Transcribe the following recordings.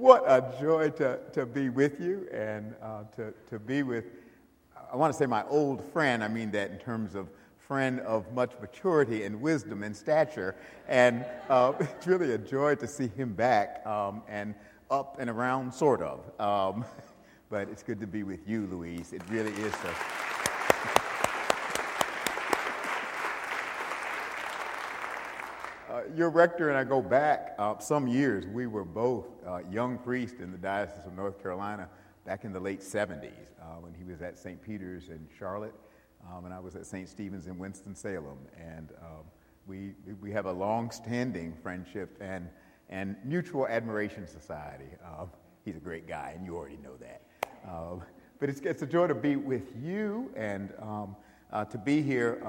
what a joy to, to be with you and uh, to, to be with, I want to say my old friend. I mean that in terms of friend of much maturity and wisdom and stature. And uh, it's really a joy to see him back um, and up and around, sort of. Um, but it's good to be with you, Louise. It really is. A, your rector and I go back uh, some years. We were both uh, young priests in the Diocese of North Carolina back in the late 70s uh, when he was at St. Peter's in Charlotte um, and I was at St. Stephen's in Winston-Salem. And um, we, we have a long-standing friendship and, and mutual admiration society. Um, he's a great guy, and you already know that. Um, but it's, it's a joy to be with you and um, uh, to be here.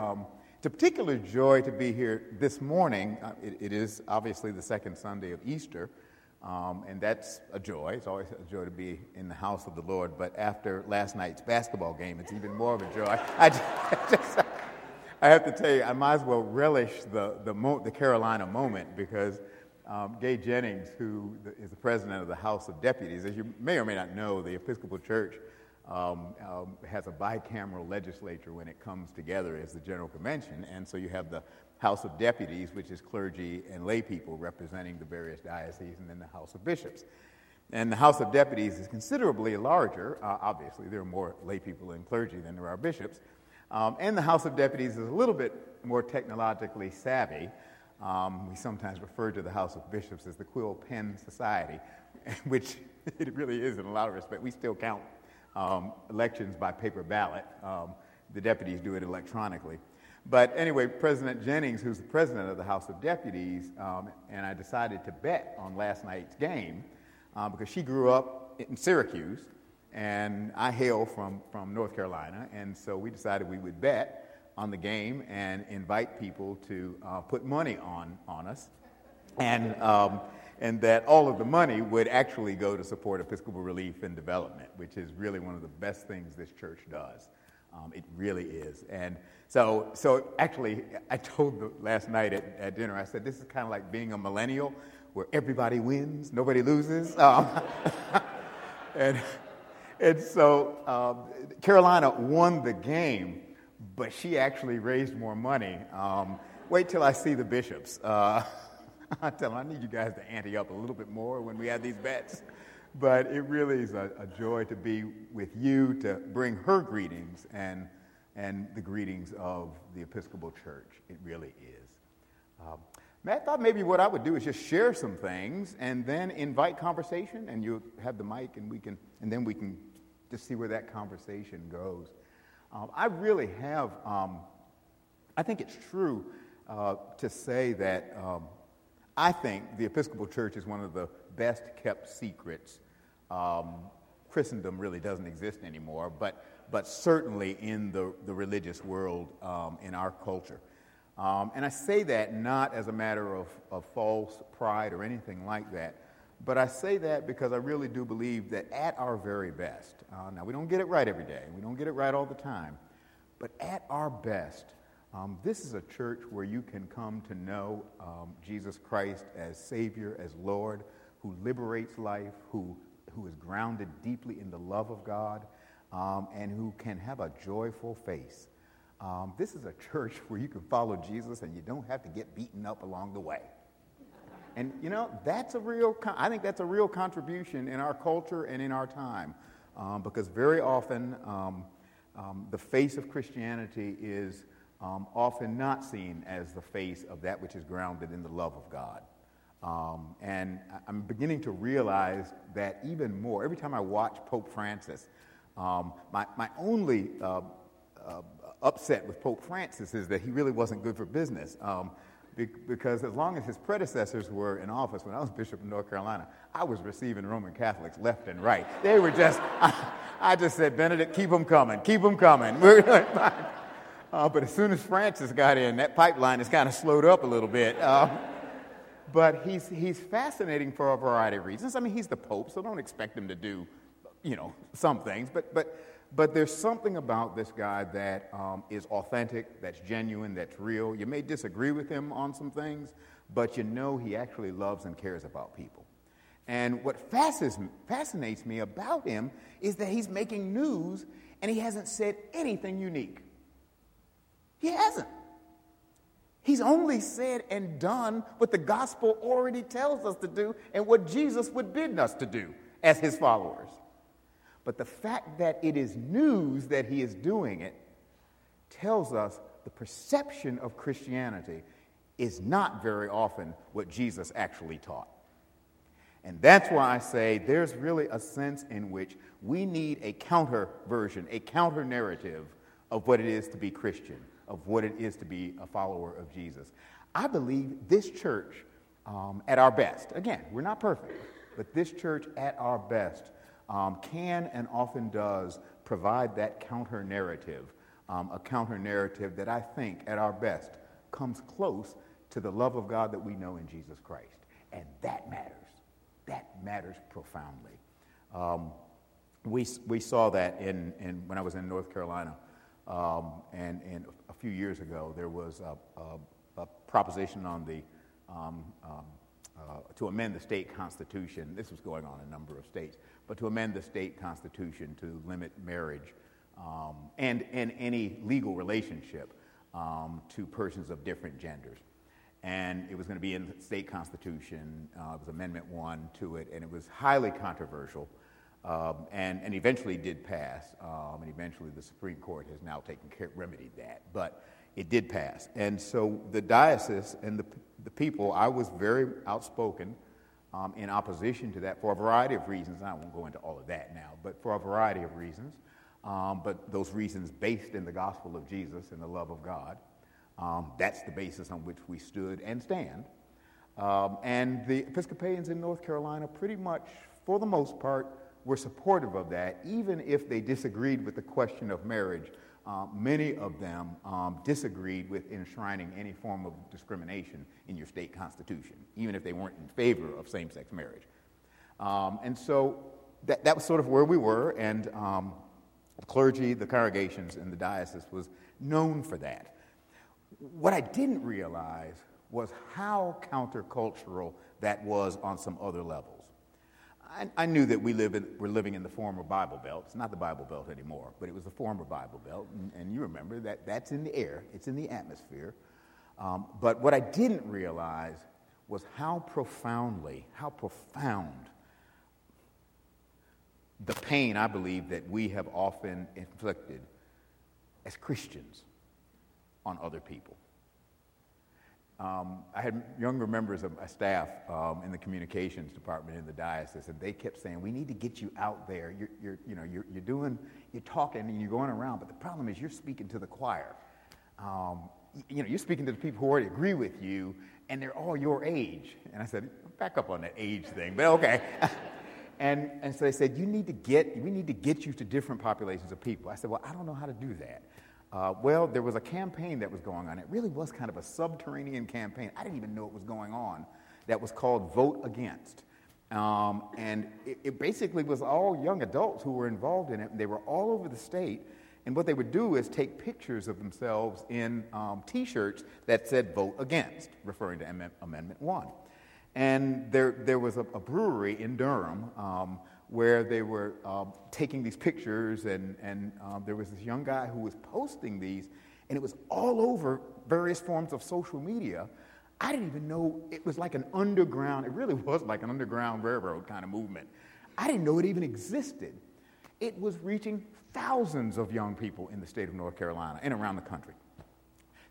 It's a particular joy to be here this morning. Uh, it, it is obviously the second Sunday of Easter, um, and that's a joy. It's always a joy to be in the house of the Lord. But after last night's basketball game, it's even more of a joy. I just, I, just, I have to tell you, I might as well relish the, the, mo- the Carolina moment because um, Gay Jennings, who is the president of the House of Deputies, as you may or may not know, the Episcopal Church um, um, has a bicameral legislature when it comes together as the General Convention. And so you have the House of Deputies, which is clergy and lay people representing the various dioceses, and then the House of Bishops. And the House of Deputies is considerably larger. Uh, obviously, there are more lay people and clergy than there are bishops. Um, and the House of Deputies is a little bit more technologically savvy. Um, we sometimes refer to the House of Bishops as the Quill Pen Society, which it really is in a lot of respects. We still count um, elections by paper ballot. Um, the deputies do it electronically. But anyway, President Jennings, who's the president of the House of Deputies, um, and I decided to bet on last night's game uh, because she grew up in Syracuse and I hail from, from North Carolina. And so we decided we would bet on the game and invite people to uh, put money on, on us. And um, and that all of the money would actually go to support Episcopal relief and development, which is really one of the best things this church does. Um, it really is. And so, so actually, I told the, last night at, at dinner, I said, this is kind of like being a millennial where everybody wins, nobody loses. Um, and, and so um, Carolina won the game, but she actually raised more money. Um, wait till I see the bishops. Uh, I tell them, I need you guys to ante up a little bit more when we have these bets. But it really is a, a joy to be with you, to bring her greetings and, and the greetings of the Episcopal Church. It really is. Um, Matt thought maybe what I would do is just share some things and then invite conversation, and you have the mic, and we can, and then we can just see where that conversation goes. Um, I really have. Um, I think it's true uh, to say that um, I think the Episcopal Church is one of the best kept secrets. Um, Christendom really doesn't exist anymore, but, but certainly in the, the religious world um, in our culture. Um, and I say that not as a matter of, of false pride or anything like that, but I say that because I really do believe that at our very best, uh, now we don't get it right every day, we don't get it right all the time, but at our best, um, this is a church where you can come to know um, Jesus Christ as Savior, as Lord, who liberates life, who, who is grounded deeply in the love of God, um, and who can have a joyful face. Um, this is a church where you can follow Jesus and you don't have to get beaten up along the way. And you know, that's a real, I think that's a real contribution in our culture and in our time. Um, because very often um, the face of Christianity is um, often not seen as the face of that which is grounded in the love of God. Um, and I'm beginning to realize that even more. Every time I watch Pope Francis, um, my, my only uh, uh, upset with Pope Francis is that he really wasn't good for business. Um, be- because as long as his predecessors were in office, when I was Bishop of North Carolina, I was receiving Roman Catholics left and right. They were just, I, I just said, Benedict, keep them coming, keep them coming. Uh, but as soon as Francis got in, that pipeline has kind of slowed up a little bit. Uh, but he's, he's fascinating for a variety of reasons. I mean, he's the Pope, so don't expect him to do, you know, some things. But, but, but there's something about this guy that um, is authentic, that's genuine, that's real. You may disagree with him on some things, but you know he actually loves and cares about people. And what fascinates me about him is that he's making news and he hasn't said anything unique. He hasn't. He's only said and done what the gospel already tells us to do and what Jesus would bid us to do as his followers. But the fact that it is news that he is doing it tells us the perception of Christianity is not very often what Jesus actually taught. And that's why I say there's really a sense in which we need a counter version, a counter narrative of what it is to be Christian, of what it is to be a follower of Jesus. I believe this church, um, at our best, again, we're not perfect, but this church at our best um, can and often does provide that counter narrative, um, a counter narrative that I think at our best comes close to the love of God that we know in Jesus Christ. And that matters. That matters profoundly. Um, we, we saw that in, in, when I was in North Carolina. Um, and, and a few years ago, there was a, a, a proposition on the, um, um, uh, to amend the state constitution. This was going on in a number of states, but to amend the state constitution to limit marriage um, and, and any legal relationship um, to persons of different genders and it was going to be in the state constitution. Uh, it was Amendment 1 to it, and it was highly controversial um, and, and eventually did pass. Um, and eventually the Supreme Court has now taken care, remedied that. But it did pass. And so the diocese and the, the people, I was very outspoken um, in opposition to that for a variety of reasons. I won't go into all of that now, but for a variety of reasons. Um, but those reasons based in the gospel of Jesus and the love of God. Um, that's the basis on which we stood and stand. Um, and the Episcopalians in North Carolina, pretty much, for the most part, were supportive of that, even if they disagreed with the question of marriage. Uh, many of them um, disagreed with enshrining any form of discrimination in your state constitution, even if they weren't in favor of same sex marriage. Um, and so that, that was sort of where we were, and um, the clergy, the congregations, and the diocese was known for that. What I didn't realize was how countercultural that was on some other levels. I, I knew that we live in, were living in the former Bible Belt. It's not the Bible Belt anymore, but it was the former Bible Belt. And, and you remember that that's in the air, it's in the atmosphere. Um, but what I didn't realize was how profoundly, how profound the pain I believe that we have often inflicted as Christians on other people. Um, I had younger members of my staff um, in the communications department in the diocese, and they kept saying, "We need to get you out there. You're, you're, you know, you're, you're doing, you're talking, and you're going around. But the problem is, you're speaking to the choir. Um, you know, you're speaking to the people who already agree with you, and they're all your age." And I said, "Back up on that age thing, but okay." and and so they said, "You need to get, we need to get you to different populations of people." I said, "Well, I don't know how to do that." Uh, well, there was a campaign that was going on. It really was kind of a subterranean campaign. I didn't even know it was going on. That was called Vote Against. Um, and it, it, basically was all young adults who were involved in it. They were all over the state. And what they would do is take pictures of themselves in um, t shirts that said Vote Against, referring to Am- Amendment 1. And there, there was a, a brewery in Durham um, where they were um, taking these pictures, and, and um, there was this young guy who was posting these, and it was all over various forms of social media. I didn't even know it was like an underground, it really was like an underground railroad kind of movement. I didn't know it even existed. It was reaching thousands of young people in the state of North Carolina and around the country.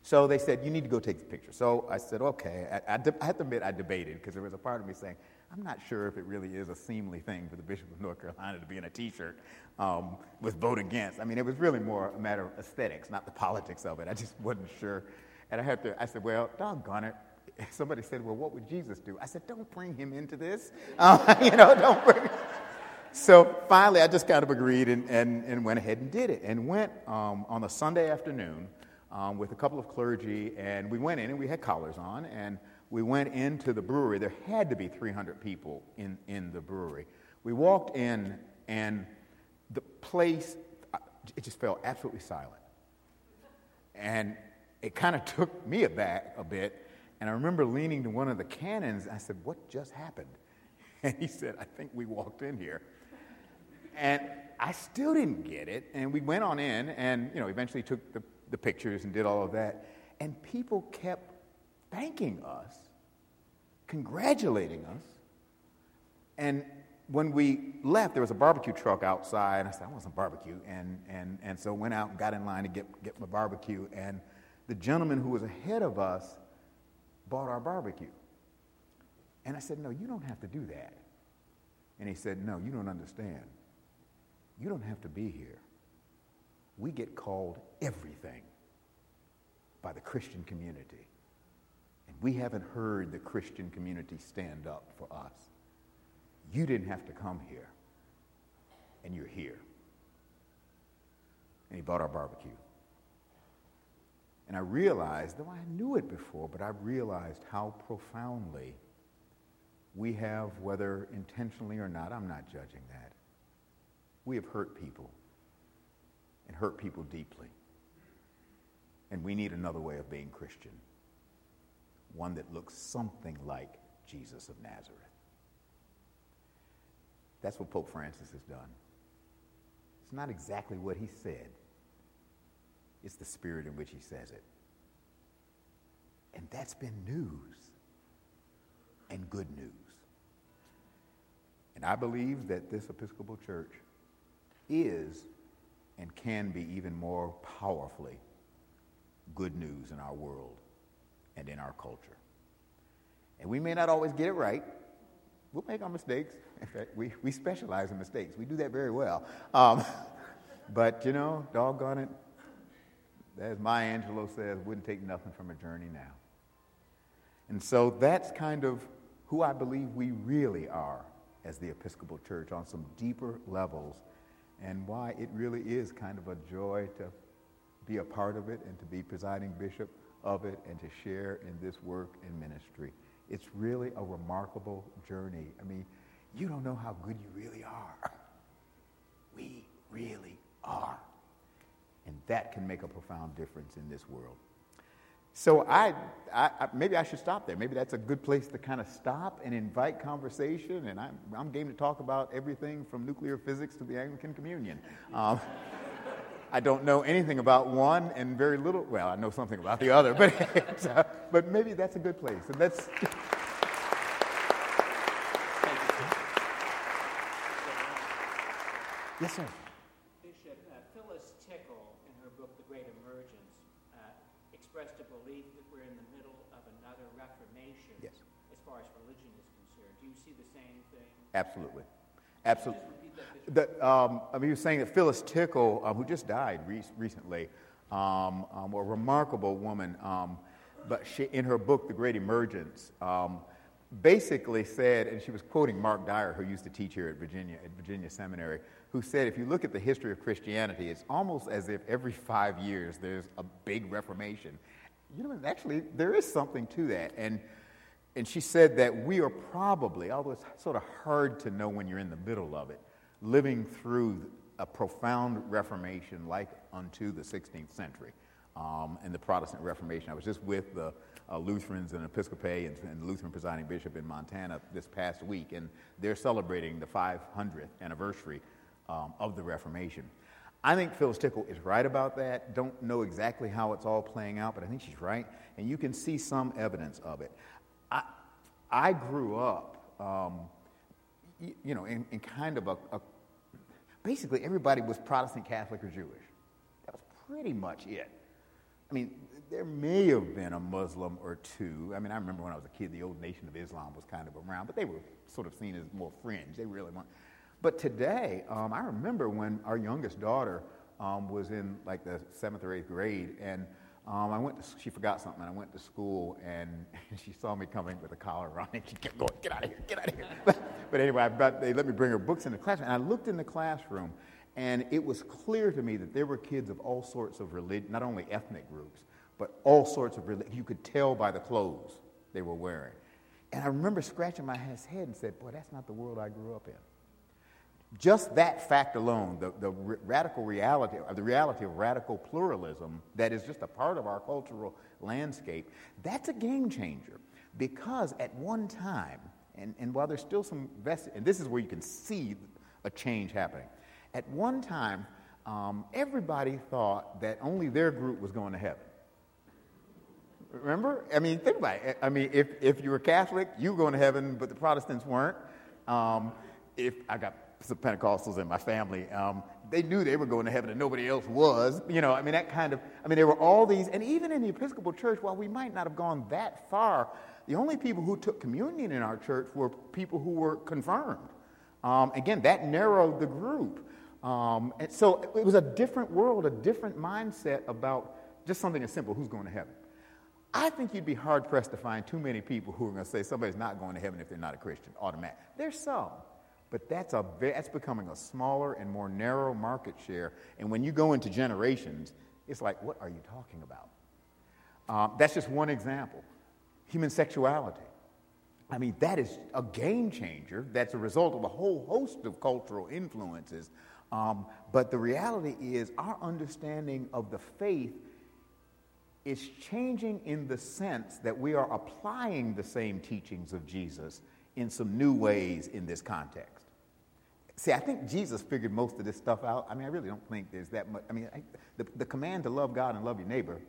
So they said, You need to go take the picture. So I said, Okay. I, I, de- I have to admit, I debated because there was a part of me saying, I'm not sure if it really is a seemly thing for the Bishop of North Carolina to be in a t shirt um, with vote against. I mean, it was really more a matter of aesthetics, not the politics of it. I just wasn't sure. And I had to, I said, well, doggone it. Somebody said, well, what would Jesus do? I said, don't bring him into this. Uh, you know, don't bring So finally, I just kind of agreed and, and, and went ahead and did it and went um, on a Sunday afternoon um, with a couple of clergy, and we went in and we had collars on, and we went into the brewery. There had to be 300 people in, in the brewery. We walked in, and the place, uh, it just felt absolutely silent. And it kind of took me aback a bit. And I remember leaning to one of the canons. I said, What just happened? And he said, I think we walked in here. And I still didn't get it. And we went on in and, you know, eventually took the, the pictures and did all of that. And people kept thanking us, congratulating us. And when we left, there was a barbecue truck outside. I said, I want some barbecue. And, and, and so went out and got in line to get, get my barbecue. And the gentleman who was ahead of us bought our barbecue. And I said, No, you don't have to do that. And he said, No, you don't understand. You don't have to be here. We get called everything by the Christian community. We haven't heard the Christian community stand up for us. You didn't have to come here, and you're here. And he bought our barbecue. And I realized, though I knew it before, but I realized how profoundly we have, whether intentionally or not, I'm not judging that. We have hurt people and hurt people deeply. And we need another way of being Christian, one that looks something like Jesus of Nazareth. That's what Pope Francis has done. It's not exactly what he said, it's the spirit in which he says it. And that's been news and good news. And I believe that this Episcopal Church is and can be even more powerfully good news in our world and in our culture. And we may not always get it right. We'll make our mistakes. In fact, we, we specialize in mistakes. We do that very well. Um, but, you know, doggone it, as Maya Angelou says, wouldn't take nothing from a journey now. And so that's kind of who I believe we really are as the Episcopal Church on some deeper levels and why it really is kind of a joy to be a part of it and to be presiding bishop of it and to share in this work and ministry. It's really a remarkable journey. I mean, you don't know how good you really are. We really are. And that can make a profound difference in this world. So I, I, maybe I should stop there. Maybe that's a good place to kind of stop and invite conversation. And I'm, I'm game to talk about everything from nuclear physics to the Anglican Communion. Um, I don't know anything about one and very little. Well, I know something about the other, but uh, but maybe that's a good place. And that's. yes, sir. Bishop, uh, Phyllis Tickle, in her book *The Great Emergence*, uh, expressed a belief that we're in the middle of another Reformation. Yes. As far as religion is concerned, do you see the same thing? Absolutely. Absolutely. The, um, I mean, he was saying that Phyllis Tickle, um, who just died re- recently, um, um a remarkable woman, um, but she, in her book, The Great Emergence, um, basically said, and she was quoting Mark Dyer, who used to teach here at Virginia, at Virginia Seminary, who said, if you look at the history of Christianity, it's almost as if every five years there's a big reformation. You know, actually, there is something to that. And and she said that we are probably, although it's sort of hard to know when you're in the middle of it, living through a profound reformation like unto the 16th century um, and the Protestant Reformation. I was just with the uh, Lutherans and Episcopalians and and the Lutheran presiding bishop in Montana this past week, and they're celebrating the 500th anniversary um, of the Reformation. I think Phyllis Tickle is right about that. Don't know exactly how it's all playing out, but I think she's right, and you can see some evidence of it. I, I grew up, um, you, you, know, in, in kind of a, a, basically everybody was Protestant, Catholic, or Jewish. That was pretty much it. I mean, there may have been a Muslim or two. I mean, I remember when I was a kid, the old Nation of Islam was kind of around, but they were sort of seen as more fringe. They really weren't. But today, um, I remember when our youngest daughter um, was in like the seventh or eighth grade, and um, I went to, she forgot something, I went to school, and she saw me coming with a collar on, and she kept going, get out of here, get out of here. but anyway, they let me bring her books in the classroom, and I looked in the classroom, and it was clear to me that there were kids of all sorts of religion, not only ethnic groups, but all sorts of religion. You could tell by the clothes they were wearing. And I remember scratching my head and said, boy, that's not the world I grew up in. Just that fact alone, the, the radical reality, the reality of radical pluralism that is just a part of our cultural landscape, that's a game changer. Because at one time, And, and while there's still some vestige, and this is where you can see a change happening. At one time, um, everybody thought that only their group was going to heaven. Remember? I mean, think about it. I mean, if, if you were Catholic, you were going to heaven, but the Protestants weren't. Um, if I got some Pentecostals in my family, um, they knew they were going to heaven and nobody else was. You know, I mean, that kind of, I mean, there were all these, and even in the Episcopal Church, while we might not have gone that far, the only people who took communion in our church were people who were confirmed. Um, again, that narrowed the group. Um, and so it was a different world, a different mindset about just something as simple who's going to heaven. I think you'd be hard pressed to find too many people who are going to say somebody's not going to heaven if they're not a Christian, automatic. There's some, but that's, a, that's becoming a smaller and more narrow market share. And when you go into generations, it's like, what are you talking about? Um, that's just one example. Human sexuality. I mean, that is a game changer that's a result of a whole host of cultural influences. Um, but the reality is, our understanding of the faith is changing in the sense that we are applying the same teachings of Jesus in some new ways in this context. See, I think Jesus figured most of this stuff out. I mean, I really don't think there's that much. I mean, I, the, the command to love God and love your neighbor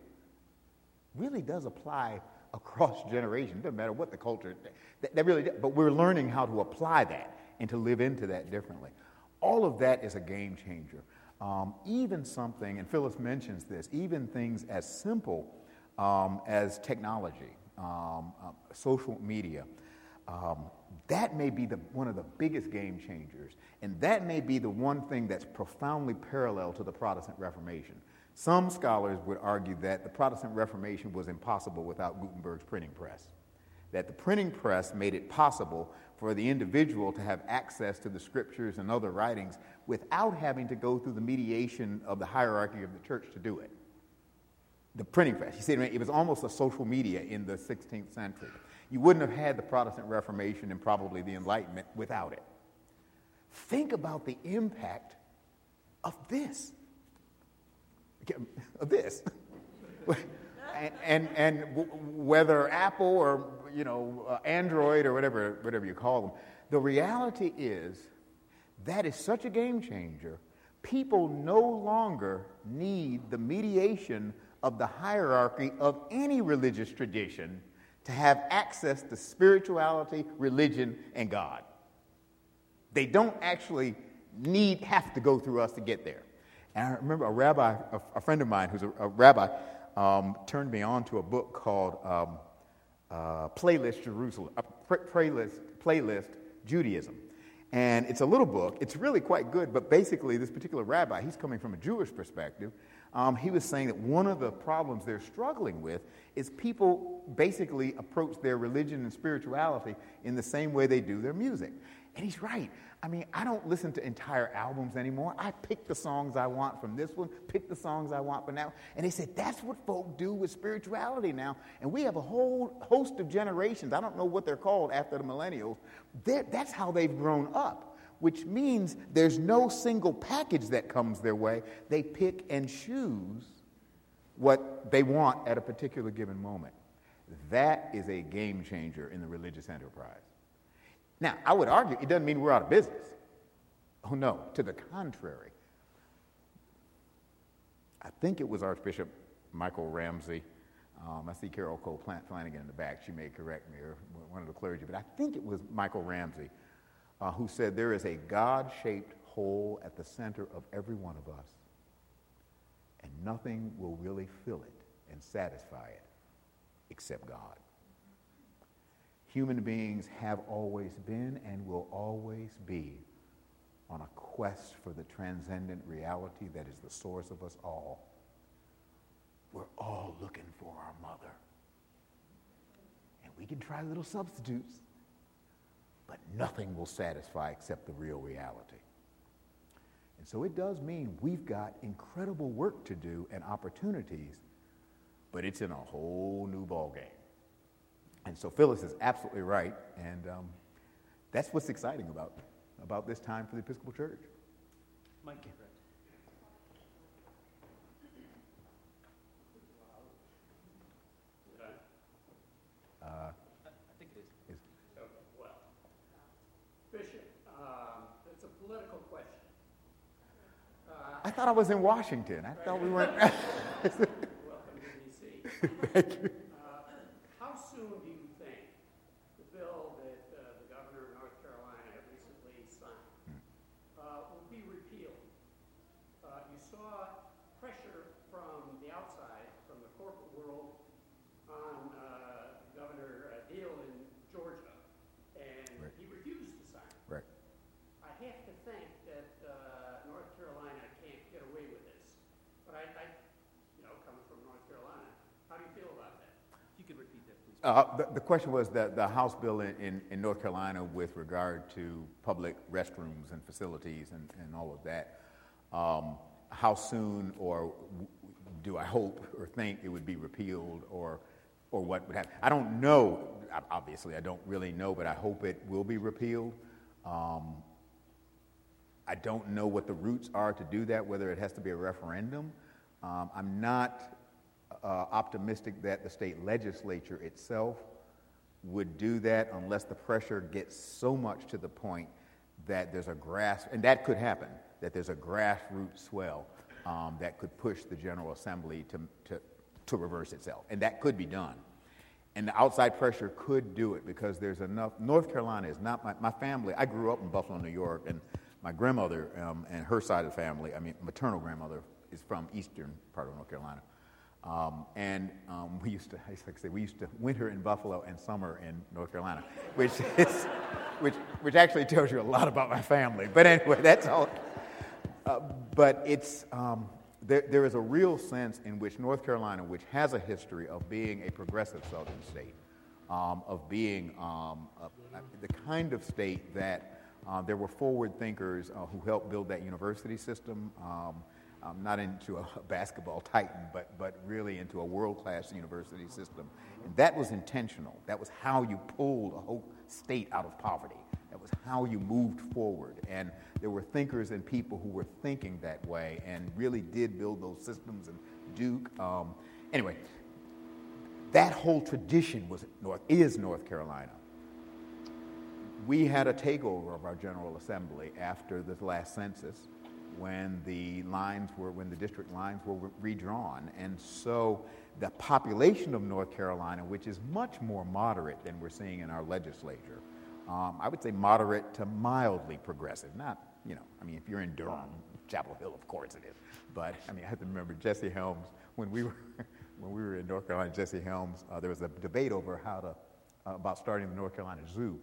really does apply across generations. It doesn't matter what the culture, that, that really, but we're learning how to apply that and to live into that differently. All of that is a game changer. Um, even something, and Phyllis mentions this, even things as simple um, as technology, um, uh, social media, um, that may be the, one of the biggest game changers. And that may be the one thing that's profoundly parallel to the Protestant Reformation. Some scholars would argue that the Protestant Reformation was impossible without Gutenberg's printing press, that the printing press made it possible for the individual to have access to the scriptures and other writings without having to go through the mediation of the hierarchy of the church to do it. The printing press. You see, it was almost a social media in the 16th century. You wouldn't have had the Protestant Reformation and probably the Enlightenment without it. Think about the impact of this. Of this. and, and, and whether Apple or you know, uh, Android or whatever, whatever you call them. The reality is that is such a game changer. People no longer need the mediation of the hierarchy of any religious tradition to have access to spirituality, religion, and God. They don't actually need, have to go through us to get there. And I remember a rabbi, a, a friend of mine who's a, a rabbi, um, turned me on to a book called um, uh, Playlist Jerusalem, uh, playlist, playlist Judaism. And it's a little book. It's really quite good, but basically, this particular rabbi, he's coming from a Jewish perspective. Um, he was saying that one of the problems they're struggling with is people basically approach their religion and spirituality in the same way they do their music. And he's right. I mean, I don't listen to entire albums anymore. I pick the songs I want from this one, pick the songs I want from now. And they said that's what folk do with spirituality now. And we have a whole host of generations. I don't know what they're called after the millennials. They're, that's how they've grown up, which means there's no single package that comes their way. They pick and choose what they want at a particular given moment. That is a game changer in the religious enterprise. Now, I would argue it doesn't mean we're out of business. Oh, no, to the contrary. I think it was Archbishop Michael Ramsey. Um, I see Carol Cole Plant Flanagan in the back. She may correct me, or one of the clergy, but I think it was Michael Ramsey uh, who said there is a God shaped hole at the center of every one of us, and nothing will really fill it and satisfy it except God. Human beings have always been and will always be on a quest for the transcendent reality that is the source of us all. We're all looking for our mother. And we can try little substitutes, nothing will satisfy except the real reality. And so it does mean we've got incredible work to do and opportunities, but it's in a whole new ballgame. And so Phyllis is absolutely right, and um, that's what's exciting about, about this time for the Episcopal Church. Mike. Uh, I think it is. is well, political question. Uh, I thought I was in Washington. I thought we D.C. Thank you. Uh, how soon do you think the bill that uh, the governor of North Carolina recently signed uh, will be repealed? Uh, you saw pressure from the outside, from the corporate world, on uh, Governor uh, Deal in Georgia, and Right. he refused to sign. Right. I have to think that uh, North Carolina can't get away with this. But I, I, you know, coming from North Carolina, how do you feel about that? If you could repeat that, please. Uh, the, the question was the, the House bill in, in, in North Carolina with regard to public restrooms and facilities and, and all of that. Um, how soon or do I hope or think it would be repealed or, or what would happen? I don't know. Obviously, I don't really know, but I hope it will be repealed. Um, I don't know what the roots are to do that, whether it has to be a referendum. Um, I'm not uh, optimistic that the state legislature itself would do that unless the pressure gets so much to the point that there's a grass, and that could happen, that there's a grassroots swell um, that could push the General Assembly to, to, to reverse itself. And that could be done. And the outside pressure could do it because there's enough. North Carolina is not my, my family. I grew up in Buffalo, New York, and my grandmother um, and her side of the family, I mean, maternal grandmother, is from eastern part of North Carolina. Um, and um, we used to, I used to say, we used to winter in Buffalo and summer in North Carolina, which is, which, which actually tells you a lot about my family. But anyway, that's all. Uh, but it's, um, there, there is a real sense in which North Carolina, which has a history of being a progressive southern state, um, of being um, a, the kind of state that uh, there were forward thinkers uh, who helped build that university system. Um, um, not into a basketball titan, but, but really into a world class university system. And that was intentional. That was how you pulled a whole state out of poverty. That was how you moved forward. And there were thinkers and people who were thinking that way and really did build those systems. And Duke, um, anyway, that whole tradition was North, is North Carolina. We had a takeover of our General Assembly after the last census when the lines were, when the district lines were redrawn. And so the population of North Carolina, which is much more moderate than we're seeing in our legislature, um, I would say moderate to mildly progressive. Not, you know, I mean, if you're in Durham, Chapel Hill, of course it is. But I mean, I have to remember Jesse Helms when we were when we were in North Carolina. Jesse Helms, uh, there was a debate over how to uh, about starting the North Carolina Zoo,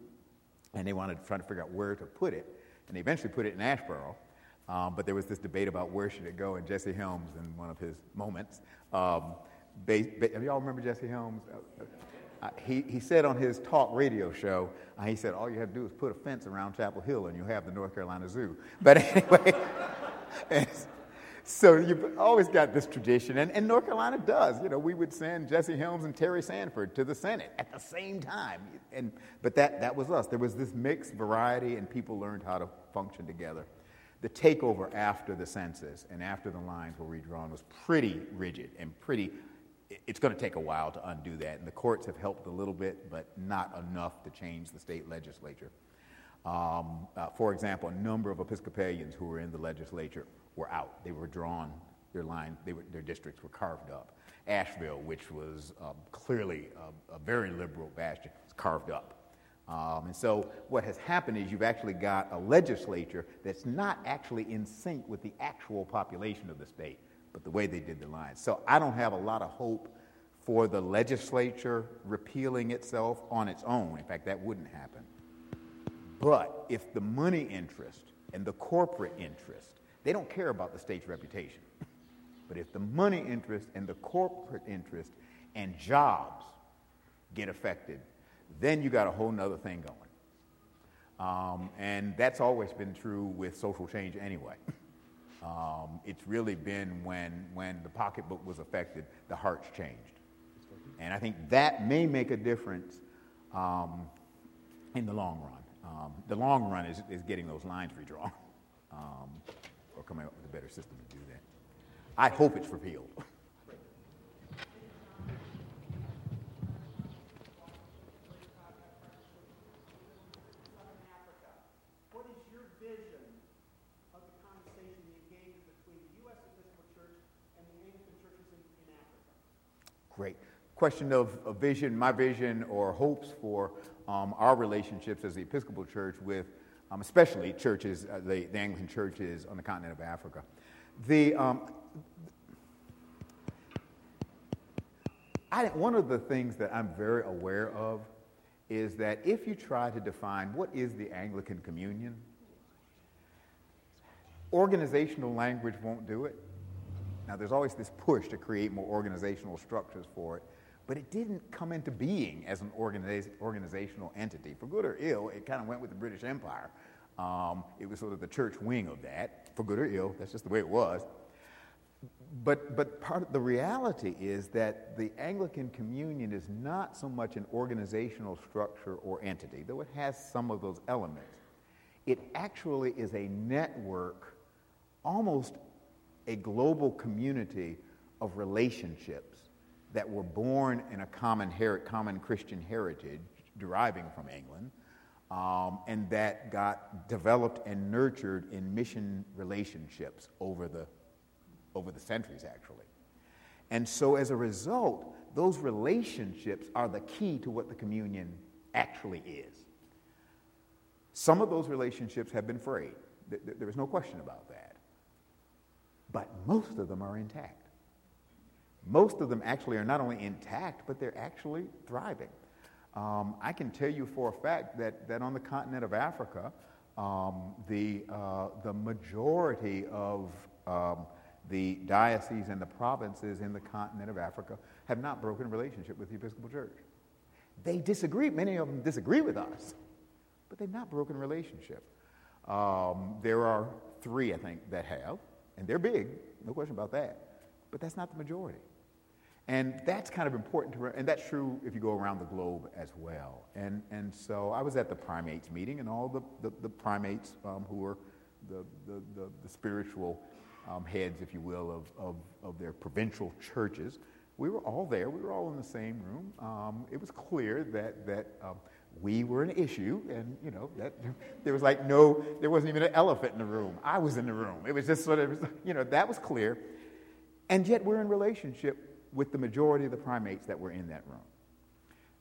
and they wanted to try to figure out where to put it, and they eventually put it in Asheboro. Um, but there was this debate about where should it go, and Jesse Helms, in one of his moments, um, ba- ba- y'all remember Jesse Helms? Uh, uh, he, he said on his talk radio show, uh, he said, all you have to do is put a fence around Chapel Hill and you have the North Carolina Zoo. But anyway, so you've always got this tradition, and, and North Carolina does. You know, we would send Jesse Helms and Terry Sanford to the Senate at the same time. And, but that, that was us. There was this mixed variety, and people learned how to function together. The takeover after the census and after the lines were redrawn was pretty rigid and pretty it's going to take a while to undo that. And the courts have helped a little bit, but not enough to change the state legislature. Um, uh, for example, a number of Episcopalians who were in the legislature were out. They were drawn, their line, were, their districts were carved up. Asheville, which was um, clearly a, a, very liberal bastion, was carved up. Um, and so what has happened is you've actually got a legislature that's not actually in sync with the actual population of the state but the way they did the lines. So I don't have a lot of hope for the legislature repealing itself on its own. In fact, that wouldn't happen. But if the money interest and the corporate interest, they don't care about the state's reputation. But if the money interest and the corporate interest and jobs get affected, then you got a whole nother thing going. Um, and that's always been true with social change anyway. Um, it's really been when, when the pocketbook was affected, the hearts changed. And I think that may make a difference um, in the long run. Um, the long run is, is getting those lines redrawn um, or coming up with a better system to do that. I hope it's repealed. Question of, of vision, my vision, or hopes for um, our relationships as the Episcopal Church with, um, especially churches, uh, the, the, Anglican churches on the continent of Africa. The, um, I, one of the things that I'm very aware of is that if you try to define what is the Anglican communion, organizational language won't do it. Now, there's always this push to create more organizational structures for it, but it didn't come into being as an organiz- organizational entity. For good or ill, it kind of went with the British Empire. Um, it was sort of the church wing of that, for good or ill. That's just the way it was. But, but part of the reality is that the Anglican Communion is not so much an organizational structure or entity, though it has some of those elements. It actually is a network, almost a global community of relationships that were born in a common, her- common Christian heritage deriving from England, um, and that got developed and nurtured in mission relationships over the over the centuries, actually. And so, as a result, those relationships are the key to what the communion actually is. Some of those relationships have been frayed. There is no question about that. But most of them are intact. Most of them actually are not only intact, but they're actually thriving. Um, I can tell you for a fact that, that on the continent of Africa, um, the, uh, the majority of um, the dioceses and the provinces in the continent of Africa have not broken relationship with the Episcopal Church. They disagree, many of them disagree with us, but they've not broken relationship. Um, there are three, I think, that have, and they're big, no question about that, but that's not the majority. And that's kind of important to, and that's true if you go around the globe as well. And, and so I was at the primates meeting, and all the, the, the primates um, who were the, the, the, the spiritual um, heads, if you will, of, of, of, their provincial churches. We were all there. We were all in the same room. Um, it was clear that, that um, we were an issue, and you know that there was like no, there wasn't even an elephant in the room. I was in the room. It was just sort of, you know, that was clear. And yet we're in relationship with the majority of the primates that were in that room.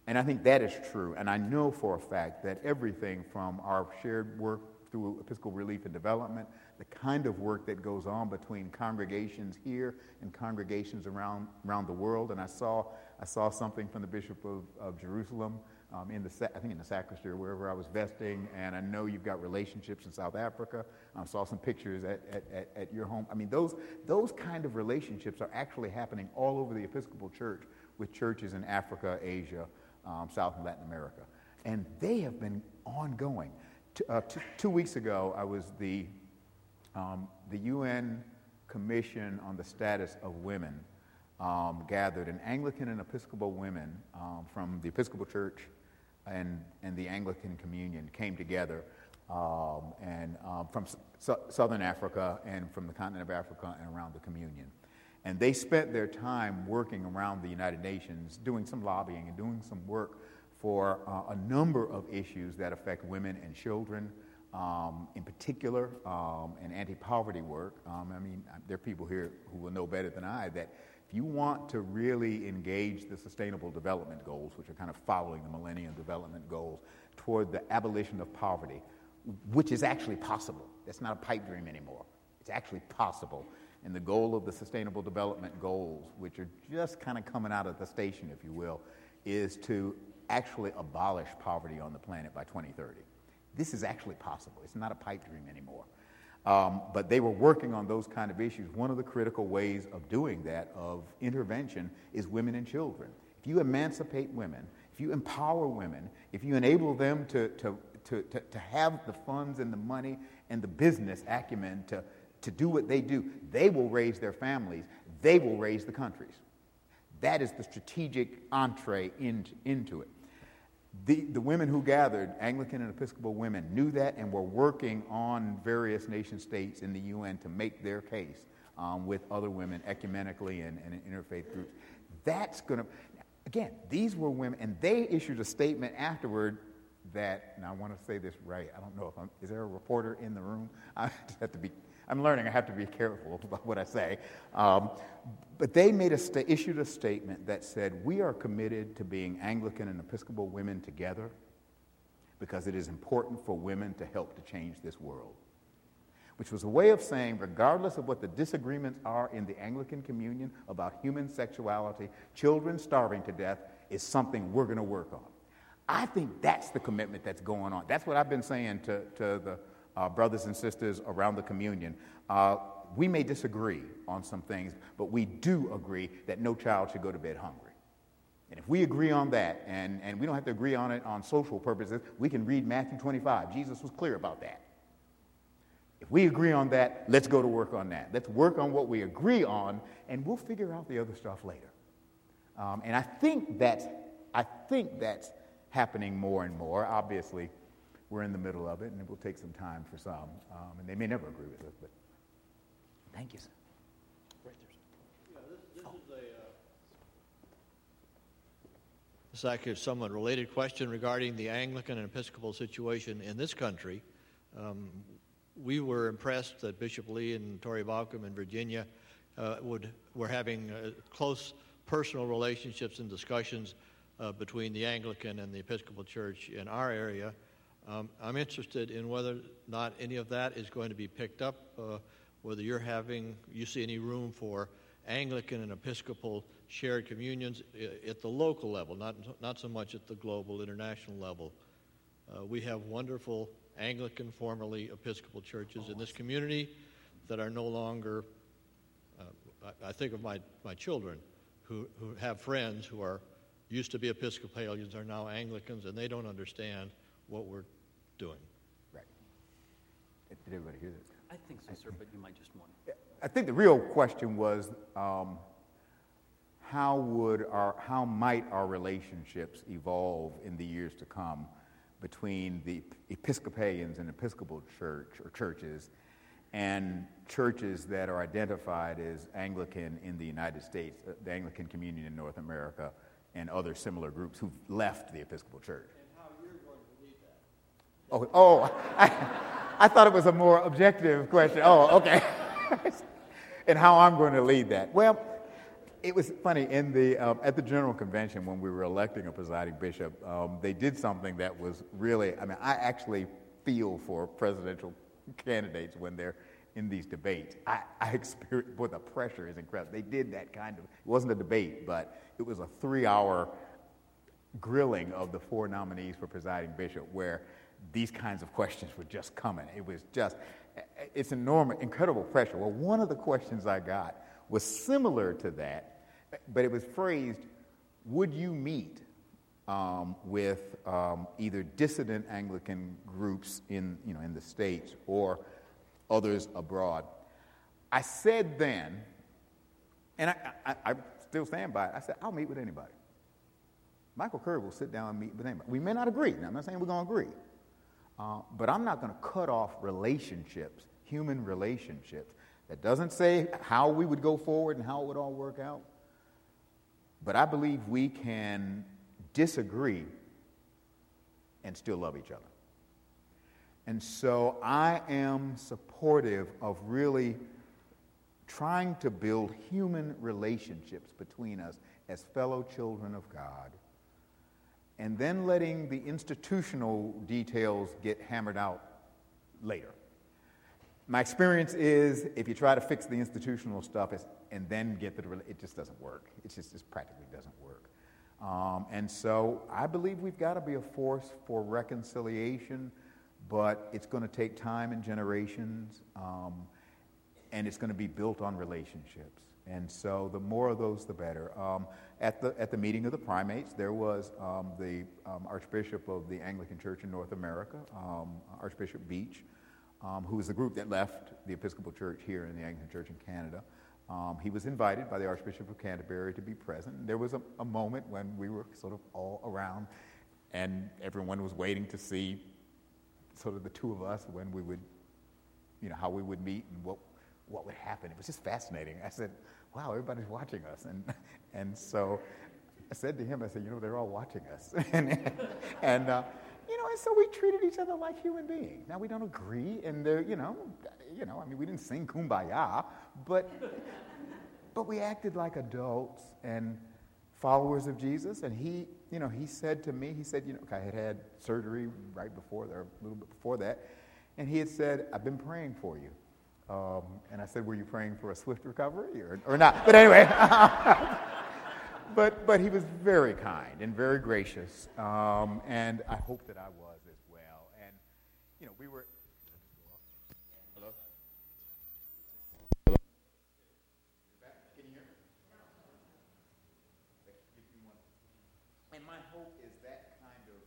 And I think that is true. And I know for a fact that everything from our shared work through Episcopal Relief and Development the kind of work that goes on between congregations here and congregations around, around the world. And I saw, I saw something from the Bishop of, of Jerusalem um, in the, I think in the sacristy or wherever I was vesting, and I know you've got relationships in South Africa. I saw some pictures at, at, at, your home. I mean, those, those kind of relationships are actually happening all over the Episcopal Church with churches in Africa, Asia, um, South and Latin America. And they have been ongoing. T- uh, t- two weeks ago, I was the um, the UN Commission on the Status of Women um, gathered, and Anglican and Episcopal women um, from the Episcopal Church and, and the Anglican Communion came together um, and um, from southern Africa and from the continent of Africa and around the communion. And they spent their time working around the United Nations, doing some lobbying and doing some work for uh, a number of issues that affect women and children, um, in particular, um, and anti poverty work. Um, I mean, there are people here who will know better than I that if you want to really engage the Sustainable Development Goals, which are kind of following the Millennium Development Goals, toward the abolition of poverty, which is actually possible, it's not a pipe dream anymore, it's actually possible. And the goal of the Sustainable Development Goals, which are just kind of coming out of the station, if you will, is to actually abolish poverty on the planet by 2030. This is actually possible. It's not a pipe dream anymore. Um, but they were working on those kind of issues. One of the critical ways of doing that, of intervention, is women and children. If you emancipate women, if you empower women, if you enable them to, to, to, to, to have the funds and the money and the business acumen to, to do what they do, they will raise their families, they will raise the countries. That is the strategic entree in, into it. The, the women who gathered, Anglican and Episcopal women, knew that and were working on various nation states in the UN to make their case um, with other women ecumenically and, and in interfaith groups. That's going to, again, these were women, and they issued a statement afterward that, and I want to say this right, I don't know if I'm, is there a reporter in the room? I have to be, I'm learning. I have to be careful about what I say. Um, but they made a issued a statement that said, We are committed to being Anglican and Episcopal women together because it is important for women to help to change this world. Which was a way of saying, regardless of what the disagreements are in the Anglican communion about human sexuality, children starving to death is something we're going to work on. I think that's the commitment that's going on. That's what I've been saying to, to the uh, brothers and sisters around the communion. Uh, we may disagree on some things, but we do agree that no child should go to bed hungry. And if we agree on that, and, and we don't have to agree on it on social purposes, we can read Matthew 25. Jesus was clear about that. If we agree on that, let's go to work on that. Let's work on what we agree on, and we'll figure out the other stuff later. Um, and I think that's, I think that's happening more and more. Obviously, we're in the middle of it, and it will take some time for some. Um, and they may never agree with us, but thank you, sir. Right there. Yeah, this, this is a. Uh, this is actually a somewhat related question regarding the Anglican and Episcopal situation in this country. Um, we were impressed that Bishop Lee and Tory Baucum in Virginia uh, would were having uh, close personal relationships and discussions uh, between the Anglican and the Episcopal Church in our area. Um, I'm interested in whether or not any of that is going to be picked up, uh, whether you're having, you see any room for Anglican and Episcopal shared communions at the local level, not, not so much at the global, international level. Uh, we have wonderful Anglican, formerly Episcopal churches in this community that are no longer, uh, I, I think of my, my children who, who have friends who are used to be Episcopalians, are now Anglicans, and they don't understand what we're doing. Right. Did everybody hear that? I think so, sir, but you might just want. I think the real question was um, how would our, how might our relationships evolve in the years to come between the Episcopalians and Episcopal church or churches and churches that are identified as Anglican in the United States, uh, the Anglican communion in North America, and other similar groups who've left the Episcopal Church. Oh, oh I, I thought it was a more objective question. Oh, okay. and how I'm going to lead that. Well, it was funny in the um, at the general convention when we were electing a presiding bishop. Um, they did something that was really. I mean, I actually feel for presidential candidates when they're in these debates. I, I boy, the pressure is incredible. They did that kind of. It wasn't a debate, but it was a three-hour grilling of the four nominees for presiding bishop, where these kinds of questions were just coming. It was just, it's enormous, incredible pressure. Well, one of the questions I got was similar to that, but it was phrased, would you meet um, with um, either dissident Anglican groups in, you know, in the States or others abroad? I said then, and I, I, I still stand by it, I said, I'll meet with anybody. Michael Curry will sit down and meet with anybody. We may not agree. Now, I'm not saying we're going to agree. Uh, but I'm not going to cut off relationships, human relationships. That doesn't say how we would go forward and how it would all work out. But I believe we can disagree and still love each other. And so I am supportive of really trying to build human relationships between us as fellow children of God and then letting the institutional details get hammered out later. My experience is if you try to fix the institutional stuff and then get the, it just doesn't work. It just, just practically doesn't work. Um, and so I believe we've got to be a force for reconciliation, but it's going to take time and generations, um, and it's going to be built on relationships. And so the more of those, the better. Um, at, the, at the meeting of the primates, there was um, the um, Archbishop of the Anglican Church in North America, um, Archbishop Beach, um, who was the group that left the Episcopal Church here in the Anglican Church in Canada. Um, he was invited by the Archbishop of Canterbury to be present. There was a, a moment when we were sort of all around, and everyone was waiting to see sort of the two of us when we would, you know, how we would meet and what, what would happen. It was just fascinating. I said, wow, everybody's watching us. And, and so I said to him, I said, you know, they're all watching us. and, and uh, you know, and so we treated each other like human beings. Now we don't agree, and there, you know, you know, I mean, we didn't sing "Kumbaya," but but we acted like adults and followers of Jesus. And he, you know, he said to me, he said, you know, I had had surgery right before there, a little bit before that, and he had said, "I've been praying for you." Um, and I said, "Were you praying for a swift recovery or, or not?" But anyway. but, but he was very kind and very gracious, um, and I hope that I was as well. And, you know, we were. Hello? Hello? Can you hear me? And my hope is that kind of.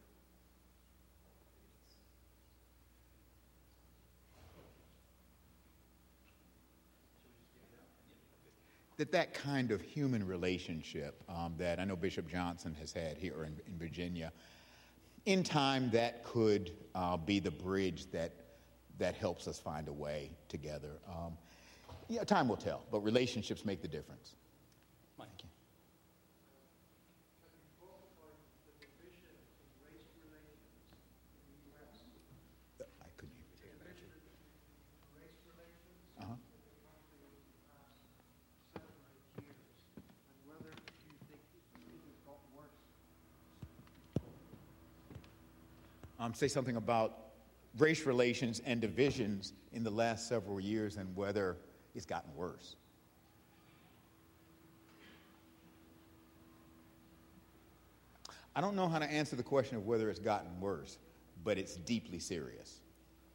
That that kind of human relationship um, that I know Bishop Johnston has had here in, in Virginia, in time that could uh, be the bridge that, that helps us find a way together. Um, yeah, time will tell, but relationships make the difference. Thank you. I couldn't hear you. Uh-huh. Um, say something about race relations and divisions in the last several years and whether it's gotten worse. I don't know how to answer the question of whether it's gotten worse, but it's deeply serious.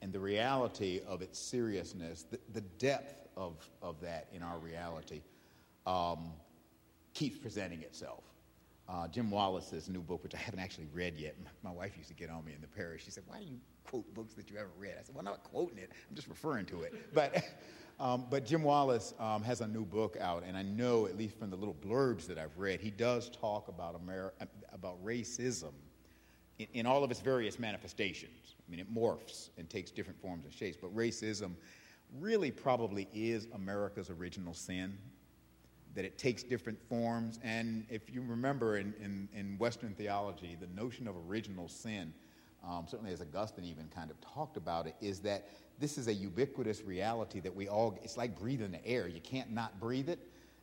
And the reality of its seriousness, the, the depth of, of that in our reality, um, keeps presenting itself. Uh, Jim Wallis's new book, which I haven't actually read yet. My wife used to get on me in the parish. She said, Why do you quote books that you haven't read? I said, Well, I'm not quoting it, I'm just referring to it. But, um, but Jim Wallace um, has a new book out, and I know, at least from the little blurbs that I've read, he does talk about, Ameri- about racism in, in all of its various manifestations. I mean, it morphs and takes different forms and shapes, but racism really probably is America's original sin that it takes different forms. And if you remember in, in, in Western theology, the notion of original sin, um, certainly as Augustine even kind of talked about it, is that this is a ubiquitous reality that we all, it's like breathing the air. You can't not breathe it.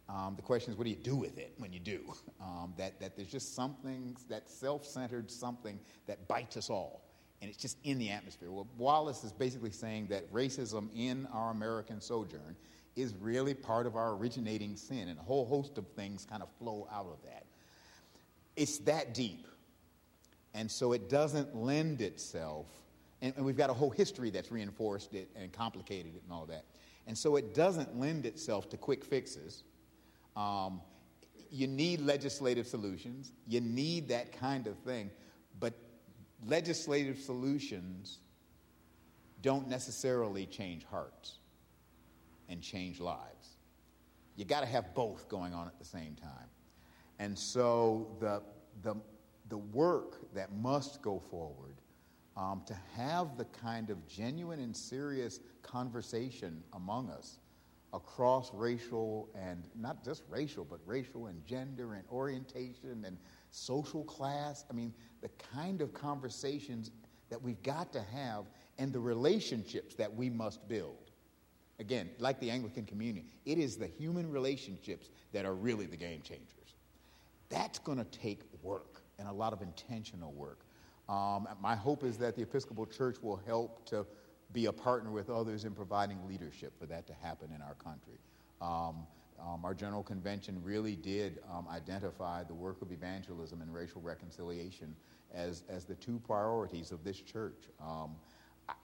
Um, the question is, what do you do with it when you do? Um, that, that there's just something, that self centered something that bites us all. And it's just in the atmosphere. Well, Wallis is basically saying that racism in our American sojourn is really part of our originating sin, and a whole host of things kind of flow out of that. It's that deep. And so it doesn't lend itself, and, and, we've got a whole history that's reinforced it and complicated it and all that. And so it doesn't lend itself to quick fixes. Um, you need legislative solutions, you need that kind of thing, but legislative solutions don't necessarily change hearts and change lives. You got to have both going on at the same time. And so the, the, the work that must go forward um, to have the kind of genuine and serious conversation among us across racial and not just racial, but racial and gender and orientation and social class. I mean, the kind of conversations that we've got to have and the relationships that we must build. Again, like the Anglican Communion, it is the human relationships that are really the game changers. That's going to take work and a lot of intentional work. Um, my hope is that the Episcopal Church will help to be a partner with others in providing leadership for that to happen in our country. Um, um, our General Convention really did um, identify the work of evangelism and racial reconciliation as, as the two priorities of this church. Um,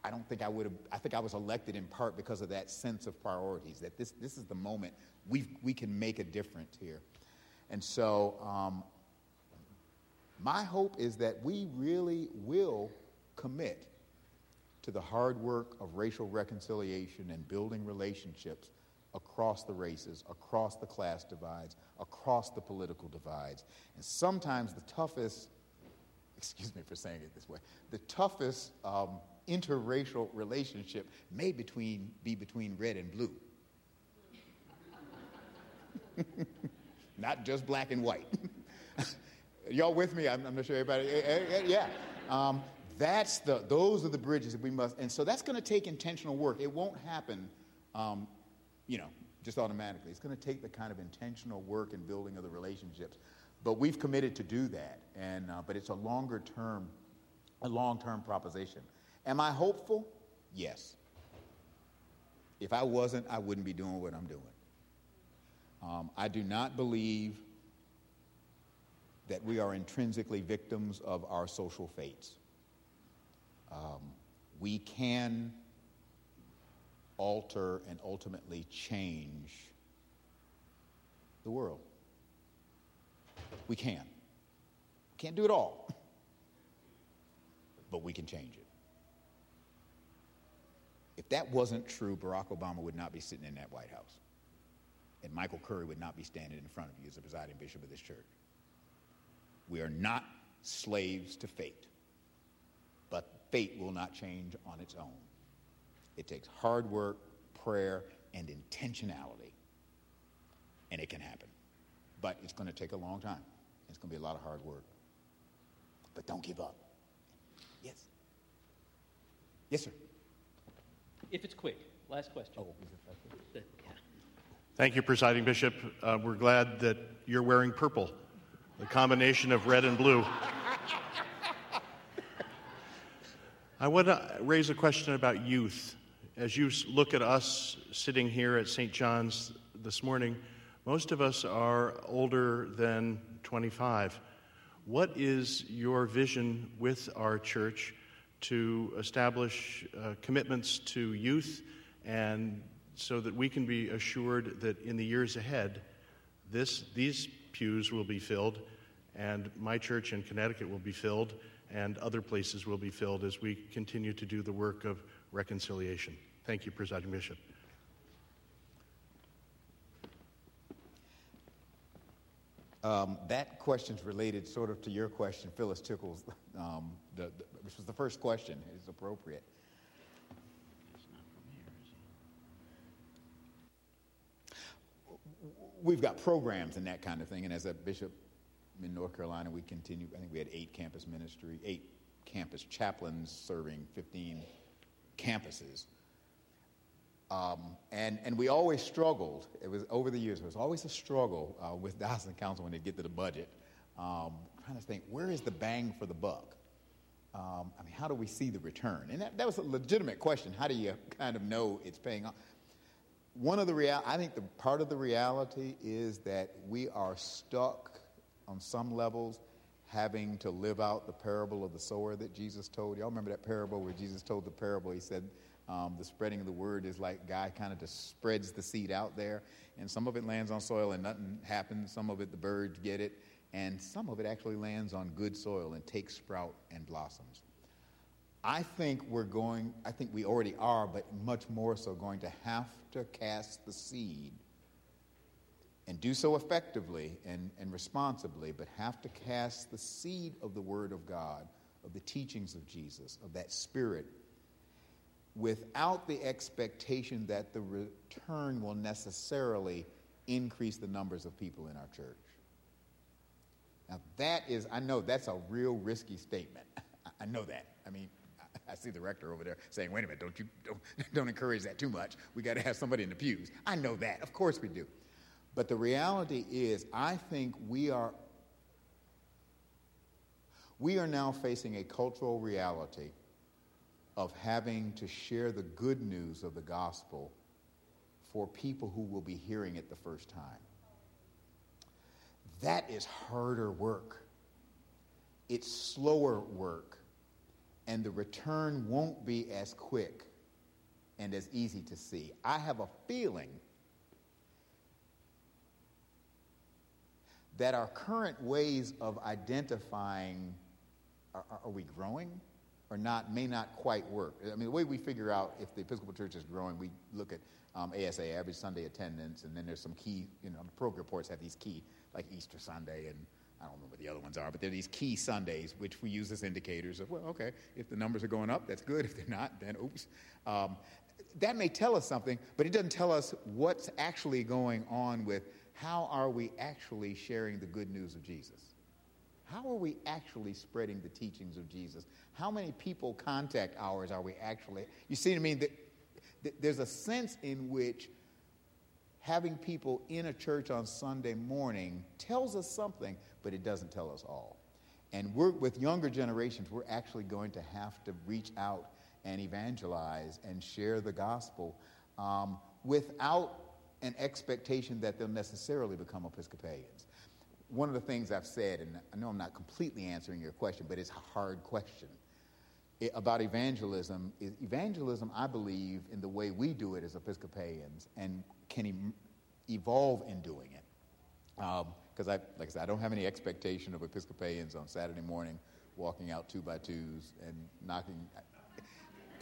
I don't think I would have, I think I was elected in part because of that sense of priorities, that this, this is the moment we we can make a difference here. And so, um, my hope is that we really will commit to the hard work of racial reconciliation and building relationships across the races, across the class divides, across the political divides. And sometimes the toughest, excuse me for saying it this way, the toughest um, interracial relationship may between, be between red and blue. Not just black and white. Y'all with me? I'm, I'm, not sure everybody. Eh, eh, eh, yeah. Um, that's the, those are the bridges that we must, and so that's going to take intentional work. It won't happen, um, you know, just automatically. It's going to take the kind of intentional work and building of the relationships. But we've committed to do that, and, uh, but it's a longer term, a long term proposition. Am I hopeful? Yes. If I wasn't, I wouldn't be doing what I'm doing. Um, I do not believe that we are intrinsically victims of our social fates. Um, we can alter and ultimately change the world. We can. Can't do it all, but we can change it. If that wasn't true, Barack Obama would not be sitting in that White House. And Michael Curry would not be standing in front of you as the presiding bishop of this church. We are not slaves to fate, but fate will not change on its own. It takes hard work, prayer, and intentionality, and it can happen. But it's going to take a long time. It's going to be a lot of hard work. But don't give up. Yes. Yes, sir. If it's quick, last question. Oh, Yeah. Thank you, Presiding Bishop. Uh, we're glad that you're wearing purple, the combination of red and blue. I want to raise a question about youth. As you look at us sitting here at St. John's this morning, most of us are older than 25. What is your vision with our church to establish uh, commitments to youth and so that we can be assured that in the years ahead, this, these pews will be filled, and my church in Connecticut will be filled, and other places will be filled as we continue to do the work of reconciliation. Thank you, Presiding Bishop. Um, that question's related sort of to your question, Phyllis Tickle's, um, the, the, which was the first question, is appropriate. We've got programs and that kind of thing, and as a bishop in North Carolina, we continue. I think we had eight campus ministry, eight campus chaplains serving 15 campuses. Um, and, and we always struggled. It was over the years, it was always a struggle uh, with Diocesan Council when they get to the budget. Um, trying to think, where is the bang for the buck? Um, I mean, how do we see the return? And that, that was a legitimate question. How do you kind of know it's paying off? One of the real, I think the part of the reality is that we are stuck on some levels having to live out the parable of the sower that Jesus told. Y'all remember that parable where Jesus told the parable? He said, um, the spreading of the word is like guy kind of just spreads the seed out there, and some of it lands on soil and nothing happens. Some of it the birds get it, and some of it actually lands on good soil and takes sprout and blossoms. I think we're going, I think we already are, but much more so going to have to cast the seed and do so effectively and, and responsibly, but have to cast the seed of the Word of God, of the teachings of Jesus, of that Spirit, without the expectation that the return will necessarily increase the numbers of people in our church. Now, that is, I know that's a real risky statement. I know that. I mean, I see the rector over there saying, wait a minute, don't you don't, don't encourage that too much. We got to have somebody in the pews. I know that. Of course we do. But the reality is, I think we are we are now facing a cultural reality of having to share the good news of the gospel for people who will be hearing it the first time. That is harder work. It's slower work. And the return won't be as quick and as easy to see. I have a feeling that our current ways of identifying are, are, we growing or not may not quite work. I mean, the way we figure out if the Episcopal Church is growing, we look at um, ASA, average Sunday attendance, and then there's some key, you know, the program reports have these key, like Easter Sunday, and I don't remember what the other ones are, but there are these key Sundays which we use as indicators of, well, okay, if the numbers are going up, that's good. If they're not, then oops. Um, that may tell us something, but it doesn't tell us what's actually going on with how are we actually sharing the good news of Jesus. How are we actually spreading the teachings of Jesus? How many people contact hours are we actually? You see what I mean? There's a sense in which having people in a church on Sunday morning tells us something, but it doesn't tell us all. And we're, with younger generations, we're actually going to have to reach out and evangelize and share the gospel um, without an expectation that they'll necessarily become Episcopalians. One of the things I've said, and I know I'm not completely answering your question, but it's a hard question it, about evangelism is evangelism, I believe, in the way we do it as Episcopalians, and can e- evolve in doing it. Because um, I, like I said, I don't have any expectation of Episcopalians on Saturday morning walking out two by twos and knocking.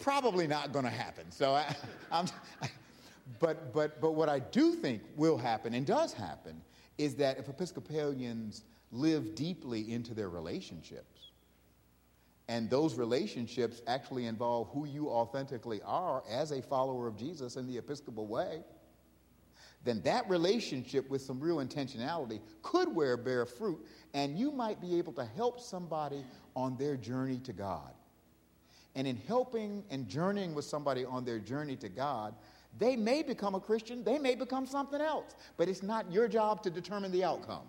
Probably not going to happen. So I, I'm, but, but, but what I do think will happen and does happen is that if Episcopalians live deeply into their relationships, and those relationships actually involve who you authentically are as a follower of Jesus in the Episcopal way, then that relationship with some real intentionality could wear bear fruit, and you might be able to help somebody on their journey to God. And in helping and journeying with somebody on their journey to God, they may become a Christian, they may become something else, but it's not your job to determine the outcome.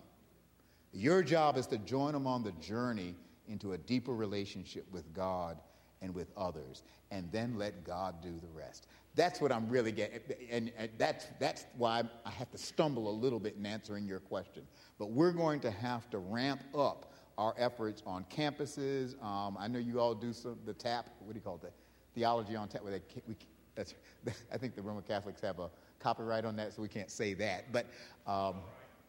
Your job is to join them on the journey into a deeper relationship with God and with others, and then let God do the rest. That's what I'm really getting, and, and that's, that's why I have to stumble a little bit in answering your question. But we're going to have to ramp up our efforts on campuses. Um, I know you all do some, the TAP, what do you call it? The theology on TAP, where they, we, that's, I think the Roman Catholics have a copyright on that, so we can't say that. But um,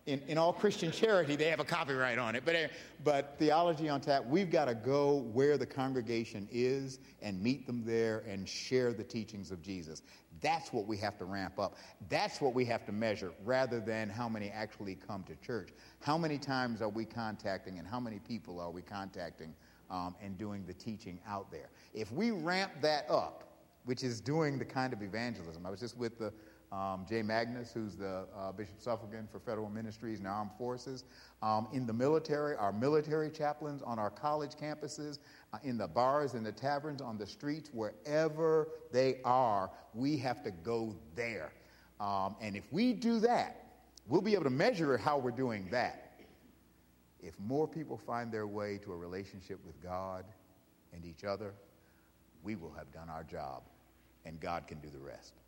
in, in all Christian charity, they have a copyright on it. But, uh, but theology on tap, we've got to go where the congregation is and meet them there and share the teachings of Jesus. That's what we have to ramp up. That's what we have to measure rather than how many actually come to church. How many times are we contacting and how many people are we contacting um, and doing the teaching out there? If we ramp that up, which is doing the kind of evangelism. I was just with the um, Jay Magness, who's the uh, Bishop Suffragan for Federal Ministries and Armed Forces. Um, in the military, our military chaplains on our college campuses, uh, in the bars, in the taverns, on the streets, wherever they are, we have to go there. Um, and if we do that, we'll be able to measure how we're doing that. If more people find their way to a relationship with God and each other, we will have done our job and God can do the rest.